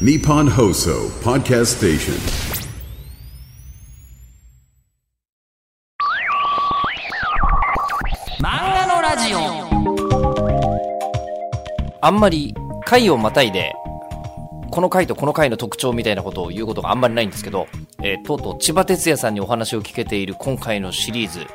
Nippon Hoso Podcast Station. 漫画のラジオあんまり回をまたいで、この回とこの回の特徴みたいなことを言うことがあんまりないんですけど、えーとうとう千葉哲也さんにお話を聞けている今回のシリーズ、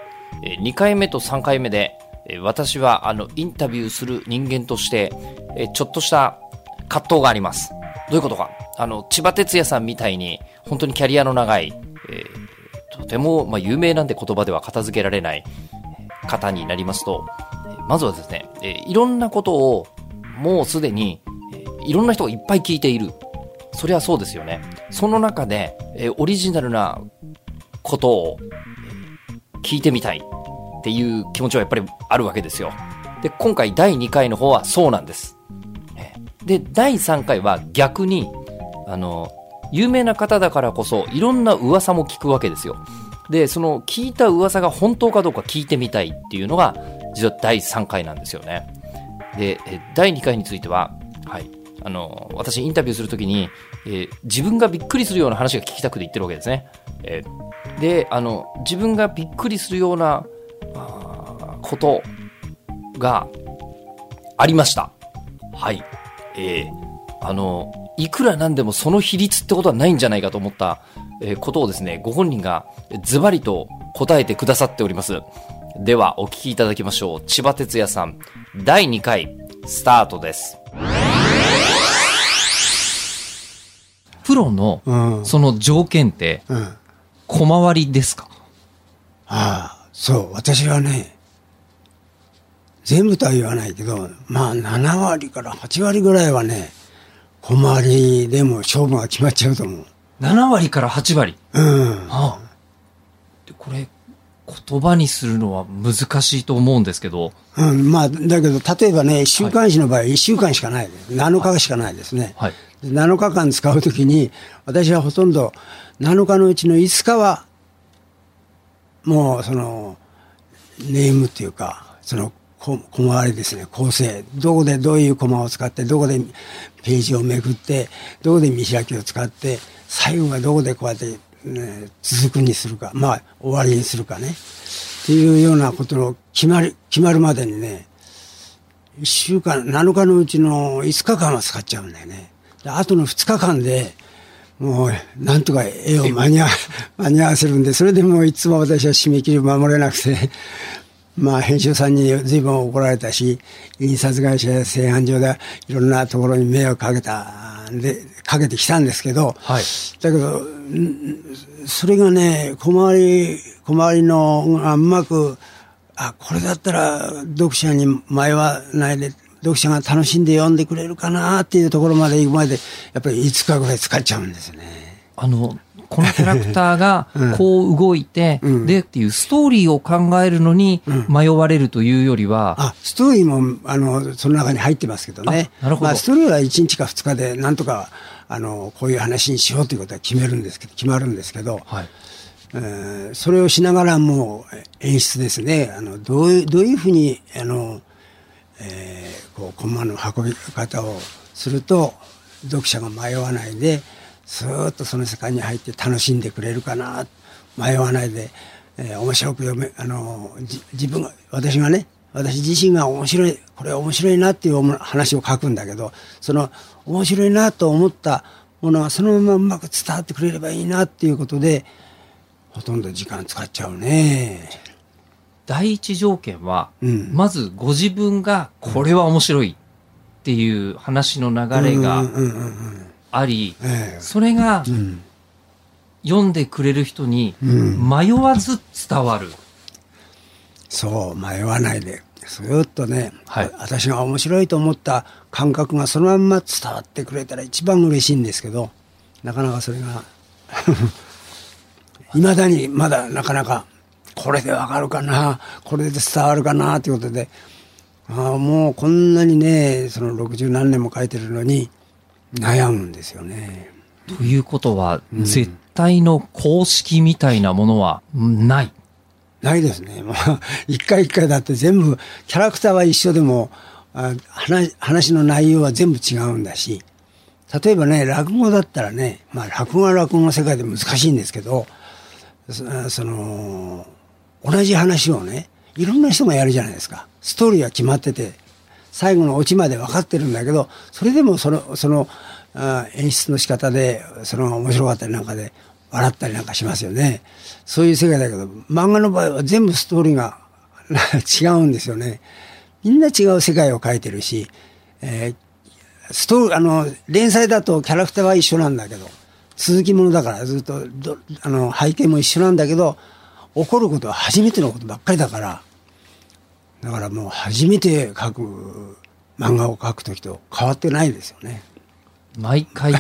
え2回目と3回目で、えー私はあのインタビューする人間として、えーちょっとした葛藤があります。どういうことか。あの、千葉哲也さんみたいに、本当にキャリアの長い、えーとても、まあ、有名なんて言葉では片付けられない方になりますと、まずはですね、えーいろんなことをもうすでに、えーいろんな人がいっぱい聞いている。そりゃそうですよね。その中で、えーオリジナルなことを、えー聞いてみたいっていう気持ちはやっぱりあるわけですよ。で、今回第2回の方はそうなんです。で、第3回は逆に、あの、有名な方だからこそ、いろんな噂も聞くわけですよ。で、その聞いた噂が本当かどうか聞いてみたいっていうのが、実は第3回なんですよね。で、第2回については、はい、あの、私インタビューするときに、えー自分がびっくりするような話が聞きたくて言ってるわけですね。えーで、あの、自分がびっくりするような、ことがありました。はい。えーあの、いくらなんでもその比率ってことはないんじゃないかと思った、えーことをですね、ご本人がズバリと答えてくださっております。では、お聞きいただきましょう。千葉哲也さん、第2回、スタートです。プロのうん。その条件って、うん。あ小回りですか？あ、そう。私はね、全部とは言わないけど、まあ7割から8割ぐらいはね、小回りでも勝負が決まっちゃうと思う。7割から8割？うん。ああでこれ、言葉にするのは難しいと思うんですけど、うん、まあ、だけど、例えばね、週刊誌の場合、1週間しかないです。7日しかないですね。はい。で7日間使うときに、私はほとんど7日のうちの5日は、もうその、ネームっていうか、その、こ小回りですね、構成。どこでどういうコマを使って、どこでページをめくって、どこで見開きを使って、最後はどこでこうやって、ね、続くにするか、まあ、終わりにするかね。っていうようなことの決まり、決まるまでにね、1週間、7日のうちの5日間は使っちゃうんだよね。であとの2日間で、もう、なんとか絵を 間に合わせるんで、それでもういつも私は締め切りを守れなくて、まあ、編集さんに随分怒られたし、印刷会社や製版所でいろんなところに迷惑かけたんで、かけてきたんですけど、はい。だけど、んそれがね、小回り、小回りのがうまく、あ、これだったら読者に迷わないで、読者が楽しんで読んでくれるかなっていうところまで行くまで、やっぱり5日ぐらい使っちゃうんですね。あの、このキャラクターが うんこう動いて、うんでっていうストーリーを考えるのにうん迷われるというよりは、あ、ストーリーも、あの、その中に入ってますけどね。あなるほどまあ、ストーリーは1日か2日で、なんとか、あの、こういう話にしようということは決めるんですけど、決まるんですけど、はい。えーそれをしながらもう演出ですね。あの、どういう、どういうふうに、あの、えーこう、コマの運び方をすると、読者が迷わないで、スーッとその世界に入って楽しんでくれるかな、迷わないで、えー面白く読め、あの、じ自分が、私がね、私自身が面白い、これ面白いなっていう話を書くんだけど、その面白いなと思ったものがそのままうまく伝わってくれればいいなっていうことで、ほとんど時間使っちゃうね。第一条件は、うん。まずご自分がこれは面白いっていう話の流れうがあり、ええそれがうん読んでくれる人にうん迷わず伝わる。そう、迷わないで。ずーっとね、はい私が面白いと思った感覚がそのまんま伝わってくれたら一番嬉しいんですけど、なかなかそれが、いまだにまだなかなか、これでわかるかな、これで伝わるかな、ということで、ああもうこんなにね、その60何年も書いてるのに、悩むんですよね。ということは、絶対の公式みたいなものはない。ないですね。もう、一回一回だって全部、キャラクターは一緒でも、あ話話の内容は全部違うんだし、例えばね、落語だったらね、まあ落語は落語の世界で難しいんですけど、そその、同じ話をね、いろんな人がやるじゃないですか。ストーリーは決まってて、最後のオチまで分かってるんだけど、それでもその、その、あ演出の仕方で、その面白かったりなんかで、笑ったりなんかしますよね。そういう世界だけど、漫画の場合は全部ストーリーが 違うんですよね。みんな違う世界を描いてるし、えー、ストあの、連載だとキャラクターは一緒なんだけど、続きものだからずっとあの背景も一緒なんだけど、起こることは初めてのことばっかりだから、だからもう初めて書く漫画を描く時と変わってないですよね。毎回、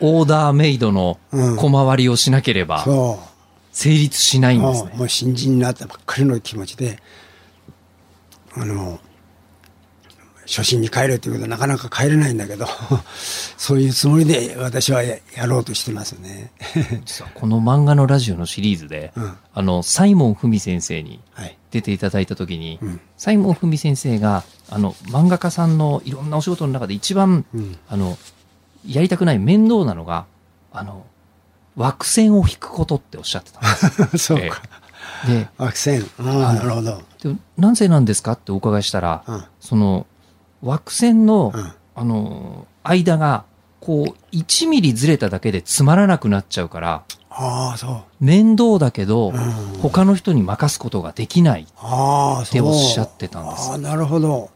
オーダーメイドの小回りをしなければ、成立しないんですね、もう新人になったばっかりの気持ちで、あの、初心に帰れということはなかなか帰れないんだけど そういうつもりで私はやろうとしてますね実はこの漫画のラジオのシリーズで、うん、あのサイモン文先生に出ていただいた時に、はいうん、サイモン文先生があの漫画家さんのいろんなお仕事の中で一番、うん、あのやりたくない面倒なのがあの枠線を引くことっておっしゃってたんです。そうか。で、枠線。ああ、なるほど。で、なぜなんですかってお伺いしたら、うん、その、枠線の、うん、あの、間が、こう、1ミリずれただけでつまらなくなっちゃうから、ああ、そう。面倒だけど、うん、他の人に任すことができないっておっしゃってたんです。ああ、なるほど。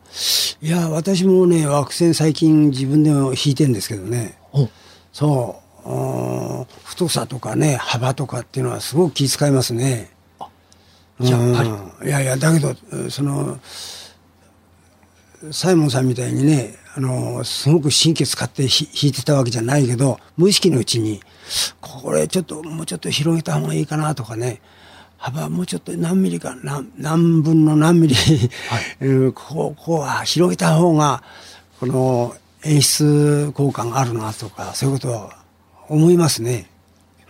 いや、私もね、枠線最近自分でも引いてんですけどね。そう。太さとかね、幅とかっていうのはすごく気遣いますね。やっぱり。いやいや、だけど、その、サイモンさんみたいにね、あの、すごく神経使って弾いてたわけじゃないけど、無意識のうちに、これちょっと、もうちょっと広げた方がいいかなとかね、幅もうちょっと何ミリか、何何分の何ミリ、はい、こう、こうは広げた方が、この演出効果があるなとか、そういうことは思いますね。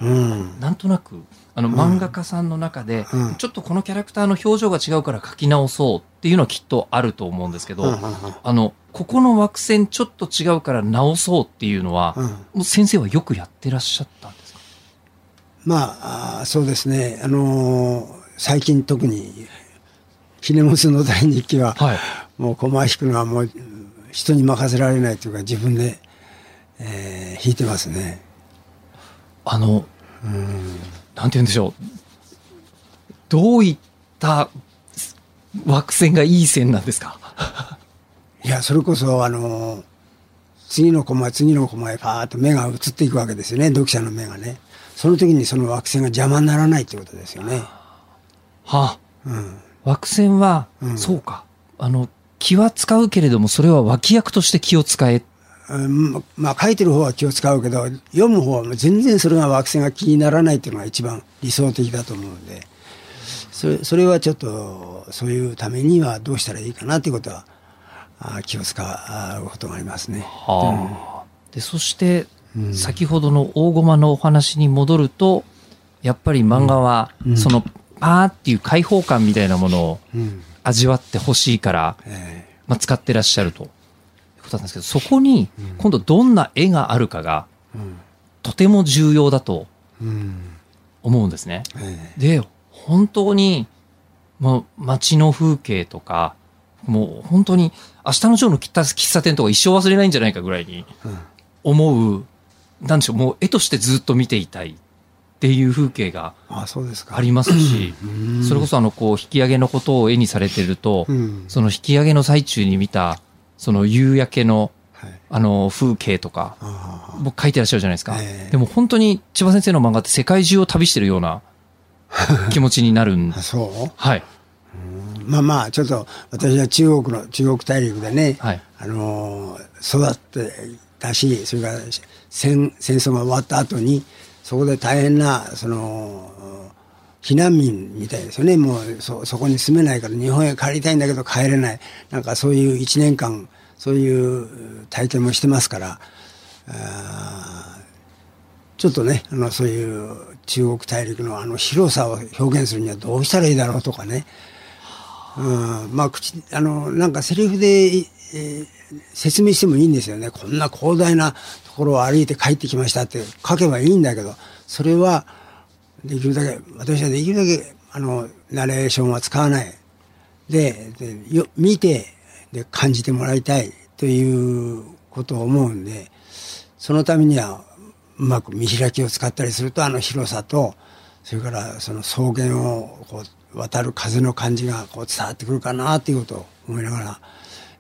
うん。なんとなく、あの、漫画家さんの中で、ちょっとこのキャラクターの表情が違うから書き直そうっていうのはきっとあると思うんですけど、あの、ここの惑線ちょっと違うから直そうっていうのは、もう先生はよくやってらっしゃったんですか？まあ、そうですね。あのー、最近特に、ひねもすの大日記は、はい、もう駒引くのはもう人に任せられないというか自分で、えー、弾いてますね。あの、うんなんて言うんでしょう。どういった枠線がいい線なんですか？いや、それこそ、あの、次のコマ、次のコマへパーッと目が移っていくわけですよね、読者の目がね。その時にその枠線が邪魔にならないってことですよね。はあ。うん、枠線は、うん、そうか。あの、気は使うけれども、それは脇役として気を使えまあ書いてる方は気を使うけど読む方は全然それが惑星が気にならないっていうのが一番理想的だと思うのでそれそれはちょっとそういうためにはどうしたらいいかなということは気を使うことがありますね。はあ、うん、でそして、先ほどの大駒のお話に戻るとやっぱり漫画は、そのパーっていう開放感みたいなものを味わってほしいから、まあ、使ってらっしゃると。ことなんですけど、そこに今度どんな絵があるかが、とても重要だと思うんですね。で、本当に、もう街の風景とか、もう本当に明日のジョーの喫茶店とか一生忘れないんじゃないかぐらいに思う、なんでしょう、もう絵としてずっと見ていたいっていう風景がありますし、それこそあの、こう、引き上げのことを絵にされてると、その引き上げの最中に見たその夕焼けの、はい、あの風景とか、僕書いてらっしゃるじゃないですか。えー、でも本当に千葉先生の漫画って世界中を旅してるような 気持ちになるんそう？はい。まあまあ、ちょっと私は中国の、中国大陸でね、はい、あの育ってたし、それから戦戦争が終わった後に、そこで大変な、その、避難民みたいですよね。もうそ、そこに住めないから日本へ帰りたいんだけど帰れない。なんかそういう一年間、そういう体験もしてますから、ちょっとね、あの、そういう中国大陸のあの広さを表現するにはどうしたらいいだろうとかね。うん、まあ、口、あの、なんかセリフでえー説明してもいいんですよね。こんな広大なところを歩いて帰ってきましたって書けばいいんだけど、それはできるだけ、私はできるだけ、あの、ナレーションは使わない。で、でよ見てで感じてもらいたいということを思うんで、そのためにはうまく見開きを使ったりするとあの広さと、それからその草原をこう渡る風の感じがこう伝わってくるかなっていうことを思いながら、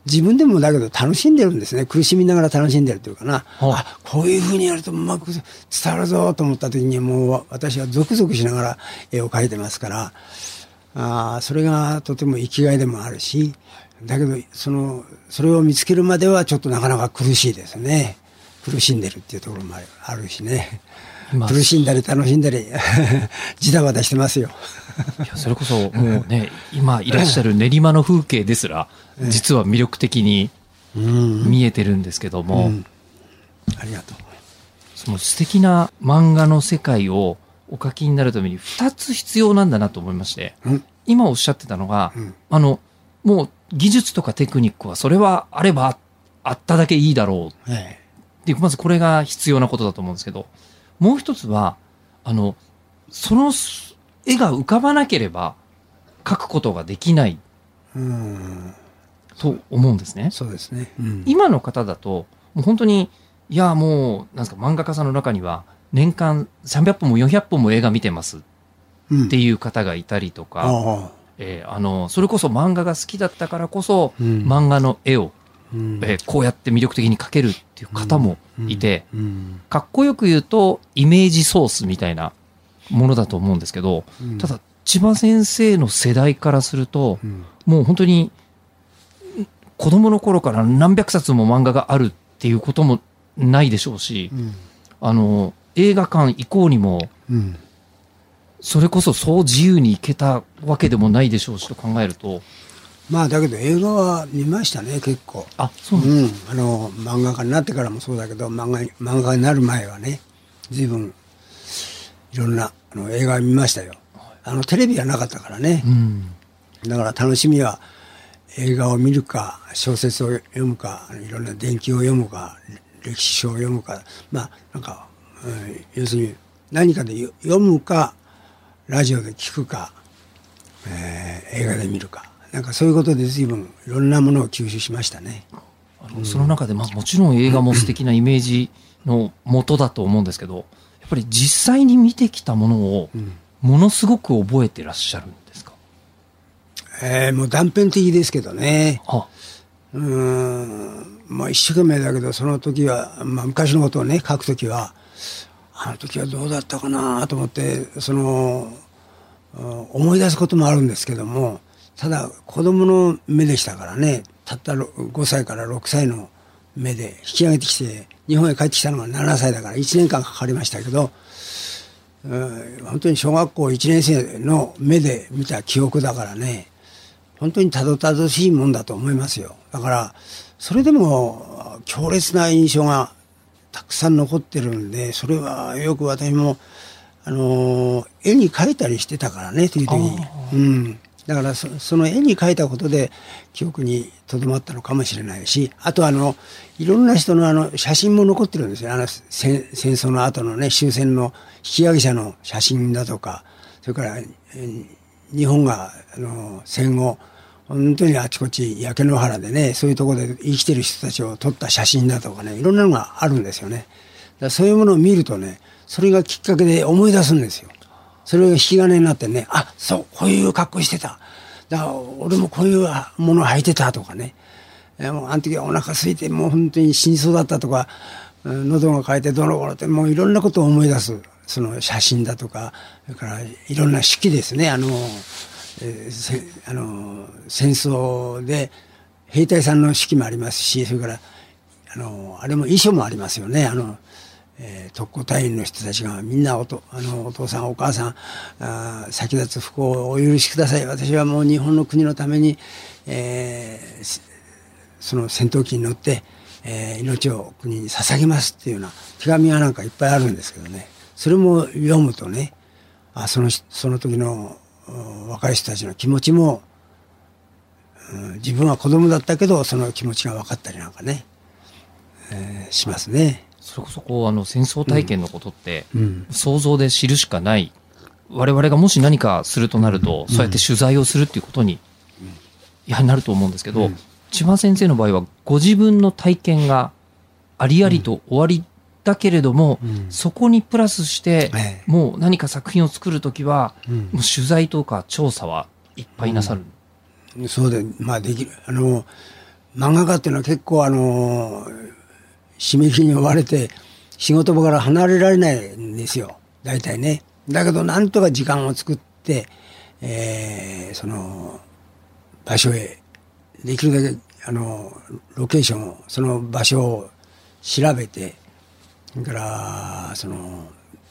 自分でもだけど楽しんでるんですね。苦しみながら楽しんでるというかな。はあ、こういうふうにやるとうまく伝わるぞと思った時にもう私はゾクゾクしながら絵を描いてますから、あーそれがとても生きがいでもあるし、だけどその、それを見つけるまではちょっとなかなか苦しいですね。苦しんでるっていうところもあるしね。今苦しんだり楽しんだり、ジタバタしてますよ。いやそれこそもうね、今いらっしゃる練馬の風景ですら、実は魅力的にうん。見えてるんですけども、うんありがとう。その素敵な漫画の世界をお書きになるために2つ必要なんだなと思いまして、うん。今おっしゃってたのが、うんあの、もう技術とかテクニックはそれはあればあっただけいいだろうえで、まずこれが必要なことだと思うんですけど、もう一つは、あの、その絵が浮かばなければ描くことができない。と思うんですね。そうですね。うん。今の方だと、もう本当に、いや、もう、なんですか、漫画家さんの中には、年間300本も400本も映画見てますうんっていう方がいたりとか、ああ。えーあの、それこそ漫画が好きだったからこそ、うん漫画の絵を、うんえーこうやって魅力的に描けるっていう方もいて、うん。かっこよく言うと、イメージソースみたいなものだと思うんですけど、うんただ、千葉先生の世代からすると、うんもう本当に、ん子供の頃から何百冊も漫画があるっていうこともないでしょうし、うん。あの、映画館行こうにも、うん。それこそそう自由に行けたわけでもないでしょうしと考えると、まあだけど映画は見ましたね結構。あ、そうなんですうん、あの漫画家になってからもそうだけど漫画漫画家になる前はね随分いろんなあの映画見ましたよあのテレビはなかったからねうん。だから楽しみは映画を見るか小説を読むかいろんな伝記を読むか歴史書を読むかまあなんか、うん要するに何かでよ読むかラジオで聞くか、えー映画で見るか。なんかそういうことで随分いろんなものを吸収しましたね。あのその中で、まあもちろん映画も素敵なイメージの元だと思うんですけど、やっぱり実際に見てきたものを、ものすごく覚えてらっしゃる。んえーもう断片的ですけどね。あ、うーん、まあ一生懸命だけど、その時は、まあ昔のことをね、書く時は、あの時はどうだったかなと思って、その、うん思い出すこともあるんですけども、ただ子供の目でしたからね、たったろ5歳から6歳の目で引き上げてきて、日本へ帰ってきたのが7歳だから1年間かかりましたけど、うん本当に小学校1年生の目で見た記憶だからね、本当にたどたどしいもんだと思いますよ。だから、それでも強烈な印象がたくさん残ってるんで、それはよく私も、あのー絵に描いたりしてたからね、時々。うん。だからそ、その絵に描いたことで記憶に留まったのかもしれないし、あとあの、いろんな人のあの、写真も残ってるんですよ。あの、戦戦争の後のね、終戦の引き上げ者の写真だとか、それから、えー日本が、あの、戦後、本当にあちこち焼け野原でね、そういうところで生きてる人たちを撮った写真だとかね、いろんなのがあるんですよね。だそういうものを見るとね、それがきっかけで思い出すんですよ。それが引き金になってね、あ、そう、こういう格好してた。だから俺もこういうもの履いてたとかね。もうあの時はお腹空いてもう本当に死にそうだったとか、喉が渇いてどの頃ってもういろんなことを思い出す。その写真だとか、それからいろんな手記ですね。あの、えーあの戦争で兵隊さんの手記もありますし、それからあのあれも遺書もありますよね。あのえー特攻隊員の人たちがみんなおとあのお父さんお母さんあ先立つ不幸をお許しください私はもう日本の国のために、えーその戦闘機に乗って、えー命を国に捧げますっていうような手紙がなんかいっぱいあるんですけどねそれも読むとねあその人その時のうん若い人たちの気持ちも、ううん自分は子供だったけどその気持ちが分かったりなんかね、えーしますね。それこそこうあの戦争体験のことって、うん。想像で知るしかない。我々がもし何かするとなると、そうやって取材をするっていうことに、やなると思うんですけど、うん。千葉先生の場合はご自分の体験がありありと終わりだけれども、うんそこにプラスして、ええもう何か作品を作るときは、うんもう取材とか調査はいっぱいなさる。そうで、まあできる。あの、漫画家っていうのは結構あの、締め切りに追われて仕事場から離れられないんですよ。大体ね。だけどなんとか時間を作って、えーその、場所へ、できるだけ、あの、ロケーションを、その場所を調べて、それから、その、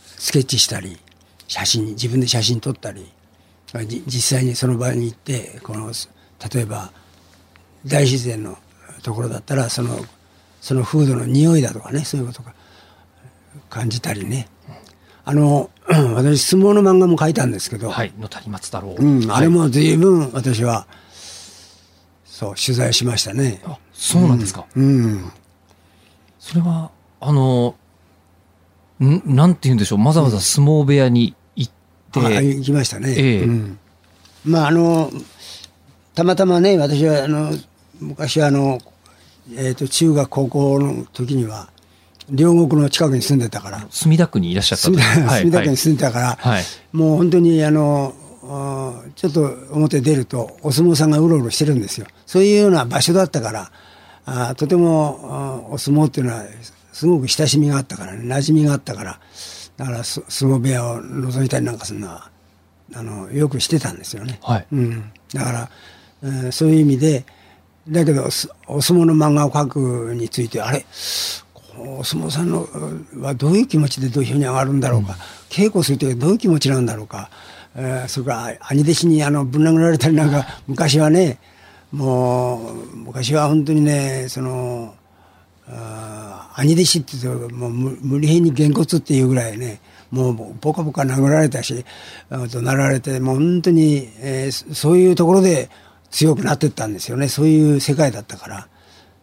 スケッチしたり、写真、自分で写真撮ったり、じ実際にその場に行ってこの例えば大自然のところだったらそのその風土の匂いだとかねそういうことが感じたりねあの 私相撲の漫画も描いたんですけど、はい、野谷松太郎。うん、あれはいも随分私はそう取材しましたね。あそうなんですか。うん、それは、あの、んなんて言うんでしょう、わざわざ相撲部屋に行って、あ行きましたね。ええ。うん、まああのたまたまね私はあの昔あの、えー、と中学高校の時には両国の近くに住んでたから。墨田区にいらっしゃったと。墨田区に住んでたから、はい。もう本当にあのちょっと表出るとお相撲さんがうろうろしてるんですよ。そういうような場所だったからあーとてもお相撲っていうのはすごく親しみがあったからね馴染みがあったからだからす相撲部屋を覗いたりなんかするのはあのよくしてたんですよね、はい。うん、だから、えーそういう意味でだけどすお相撲の漫画を描くについてあれお相撲さんのうはどういう気持ちで土俵に上がるんだろうか、稽古するときどういう気持ちなんだろうか、えーそれから兄弟子にあのぶん殴られたりなんか昔はねもう昔は本当にねその兄弟子って言うともう無理変にげんこつっていうぐらいねもうボカボカ殴られたし怒鳴られてもう本当に、えーそういうところで強くなってったんですよね。そういう世界だったから。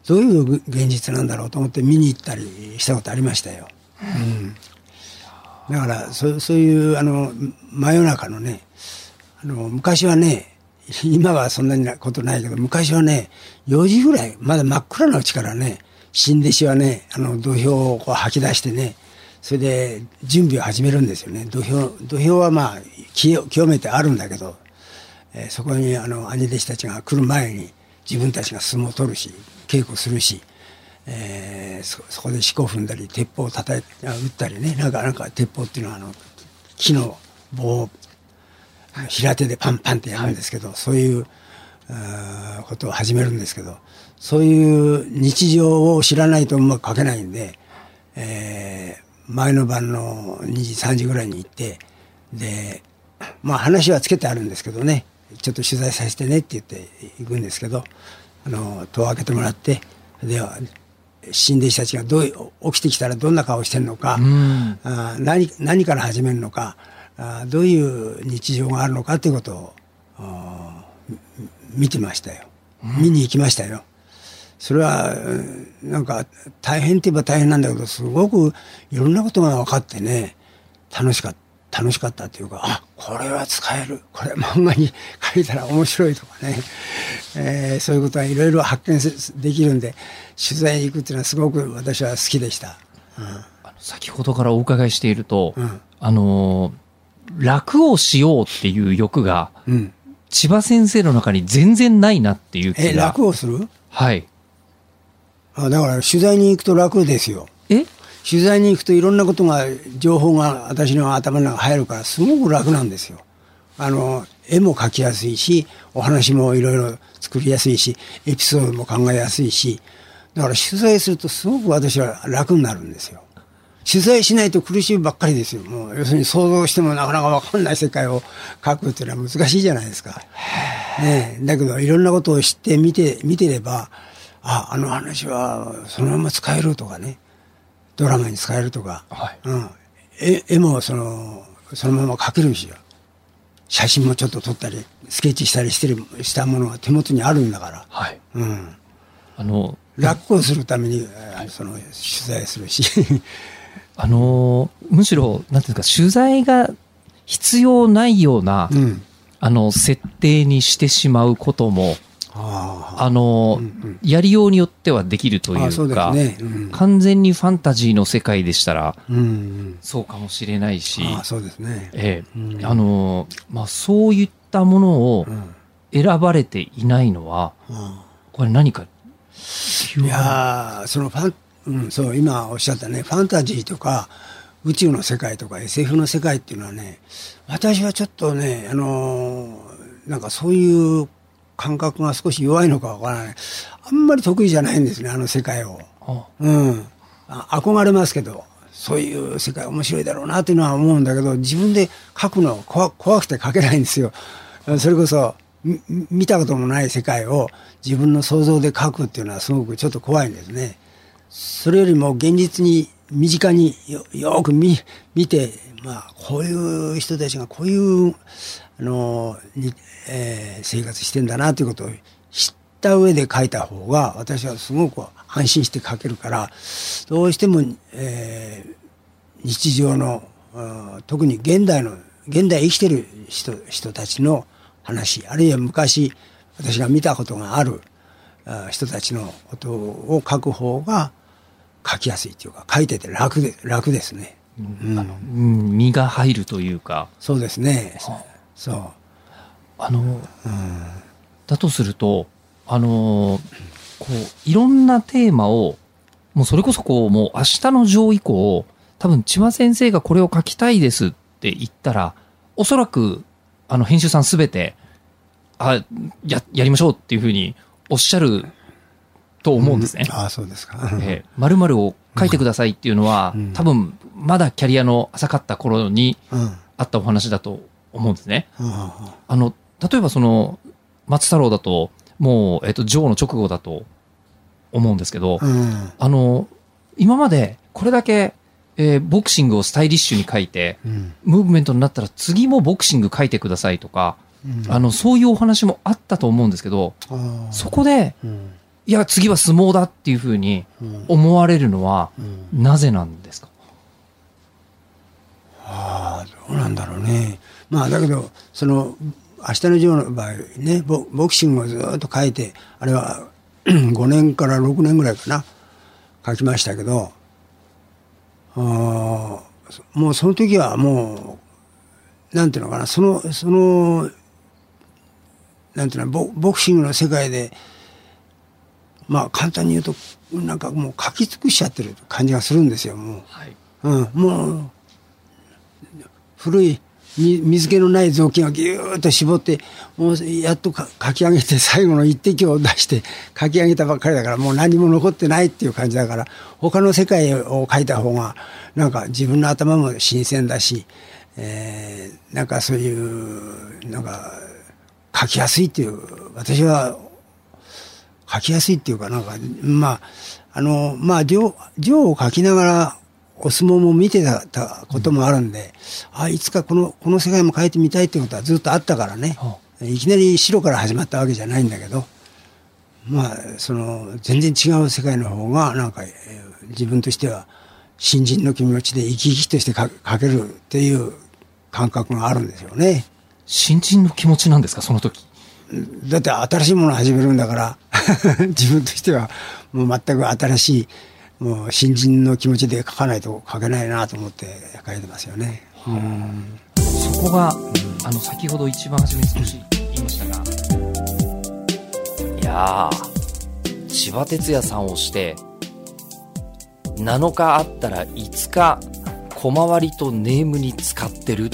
どういう現実なんだろうと思って見に行ったりしたことありましたよ。うん、だからそうそういうあの真夜中のねあの昔はね今はそんなになことないけど昔はね4時ぐらいまだ真っ暗なうちからね新弟子はねあの土俵をこう吐き出してねそれで準備を始めるんですよね。土俵土俵はまあ清清めてあるんだけど、えーそこにあの兄弟子たちが来る前に自分たちが相撲を取るし稽古するし、えーそそこで四股踏んだり鉄砲を叩いあ打ったりねなんかなんか鉄砲っていうのはあの木の棒を平手でパンパンってやるんですけど、そういうことを始めるんですけどそういう日常を知らないとうまく書けないんで、えー前の晩の2時3時ぐらいに行ってでまあ話はつけてあるんですけどねちょっと取材させてねって言って行くんですけどあの戸を開けてもらってでは新弟子たちがどう起きてきたらどんな顔してるのか、ん。あー何何から始めるのかあーどういう日常があるのかということを見てましたよ。見に行きましたよ。それはうんなんか大変って言えば大変なんだけどすごくいろんなことが分かってね楽しかった楽しかったっていうかあこれは使えるこれ漫画に書いたら面白いとかね、えーそういうことはいろいろ発見せできるんで取材に行くっていうのはすごく私は好きでした。うんあの先ほどからお伺いしていると、うんあのー楽をしようっていう欲が、うん、千葉先生の中に全然ないなっていう気えが。楽をする？はい。あだから取材に行くと楽ですよ。え？取材に行くといろんなことが情報が私の頭の中に入るからすごく楽なんですよ。あの絵も描きやすいしお話もいろいろ作りやすいしエピソードも考えやすいしだから取材するとすごく私は楽になるんですよ。取材しないと苦しいばっかりですよ。もう要するに想像してもなかなか分かんない世界を描くっていうのは難しいじゃないですか。ねえだけどいろんなことを知って見て見てればああの話はそのまま使えるとかね。ドラマに使えるとか、はい。うん、絵絵もそのそのまま描けるしよ。写真もちょっと撮ったりスケッチしたりしてるしたものが手元にあるんだから、はい。うん、あの、楽をするために、えーその取材するし。あのーむしろ、なんていうんですか、取材が必要ないような、うん。あの、設定にしてしまうことも、ああのーうんうん。やりようによってはできるというか、ね、うん。完全にファンタジーの世界でしたら、うんうん、そうかもしれないし、そうですね、ええ。うん。あのーまあ、そういったものをうん。選ばれていないのは、あこれ何か、あいやーそのファン、うん、そう今おっしゃったねファンタジーとか宇宙の世界とか SF の世界っていうのはね私はちょっとねあのーなんかそういう感覚が少し弱いのかわからないあんまり得意じゃないんですねあの世界を。あうん、あ憧れますけどそういう世界面白いだろうなっていうのは思うんだけど自分で書くの怖怖くて書けないんですよ。それこそみ見たこともない世界を自分の想像で書くっていうのはすごくちょっと怖いんですね。それよりも現実に身近によよく見見て、まあ、こういう人たちがこういうあのに、えー生活してんだなということを知った上で書いた方が私はすごく安心して書けるからどうしても、えー日常のあー特に現代の現代生きてる人人たちの話あるいは昔私が見たことがある人たちのことを書く方が書きやすいというか書いてて楽で楽ですね。うんうん身が入るというか、そうですね。はそう。あの、だとすると、あのーこう、いろんなテーマを、もうそれこそこう、もう明日の上以降、多分千葉先生がこれを書きたいですって言ったら、おそらく、あの、編集さんすべて、あ、や、やりましょうっていうふうにおっしゃると思うんですね。ああ、そうですか。ええ、〇〇を書いてくださいっていうのは、うん多分、まだキャリアの浅かった頃にうん。あったお話だと思うんですね。うんあの、例えばその、松太郎だと、もう、えっと、ジョーの直後だと思うんですけど、うん。あの、今までこれだけ、えーボクシングをスタイリッシュに書いて、うん。ムーブメントになったら次もボクシング書いてくださいとか、うんあの、そういうお話もあったと思うんですけど、そこで、うん。いや、次は相撲だっていうふうにうん思われるのは、うんなぜなんですか？ああ、どうなんだろうね。まあ、だけど、その、明日のジョーの場合ね、ボボクシングをずっと書いて、あれは 5年から6年ぐらいかな、書きましたけど、ああもうその時はもう、なんていうのかな、その、その、なんていうのボ、ボクシングの世界で、まあ簡単に言うと、なんかもう書き尽くしちゃってる感じがするんですよ、もう。はい。うん、もう古いみ水気のない雑巾をぎゅーっと絞ってもうやっとか書き上げて最後の一滴を出して書き上げたばっかりだからもう何も残ってないっていう感じだから他の世界を書いた方がなんか自分の頭も新鮮だし、えーなんかそういうなんか書きやすいっていう私は書きやすいっていうかなんかまああのまあ行行を書きながらお相撲も見てたたこともあるんで、あいつかこのこの世界も書いてみたいってことはずっとあったからね、いきなり白から始まったわけじゃないんだけどまあその全然違う世界の方がなんか、えー自分としては新人の気持ちで生き生きとして書書けるっていう感覚があるんですよね。新人の気持ちなんですか、その時。だって新しいものを始めるんだから 自分としてはもう全く新しいもう新人の気持ちで書かないと書けないなと思って書いてますよね。うんそこが、あの、先ほど一番初めに少し言いましたが、いやー、千葉哲也さんをして、7日あったら5日、小回りとネームに使ってる。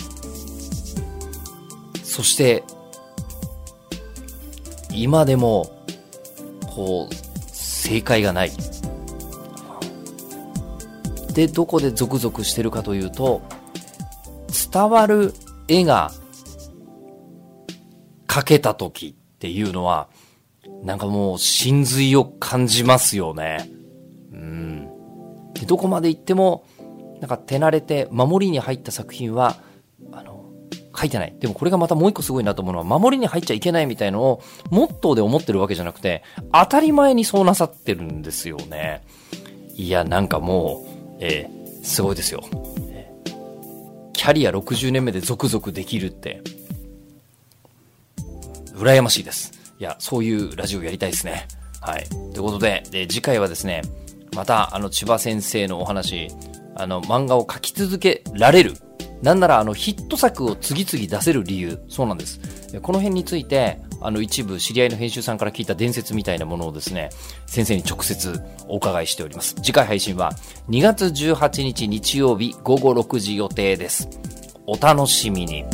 そして、今でも、こう、正解がない。で、どこでゾクゾクしてるかというと、伝わる絵が描けた時っていうのは、なんかもう真髄を感じますよね。うん。で、どこまで行っても、なんか手慣れて守りに入った作品は、あの、書いてない。でもこれがまたもう一個すごいなと思うのは、守りに入っちゃいけないみたいのを、モットーで思ってるわけじゃなくて、当たり前にそうなさってるんですよね。いや、なんかもう、えー、すごいですよ。キャリア60年目で続々できるって、羨ましいです。いや、そういうラジオやりたいですね。はい。ということで、で次回はですね、また、あの、千葉先生のお話、あの、漫画を描き続けられる。なんなら、あの、ヒット作を次々出せる理由。そうなんです。この辺について、あの、一部知り合いの編集さんから聞いた伝説みたいなものをですね、先生に直接お伺いしております。次回配信は2月18日日曜日午後6時予定です。お楽しみに。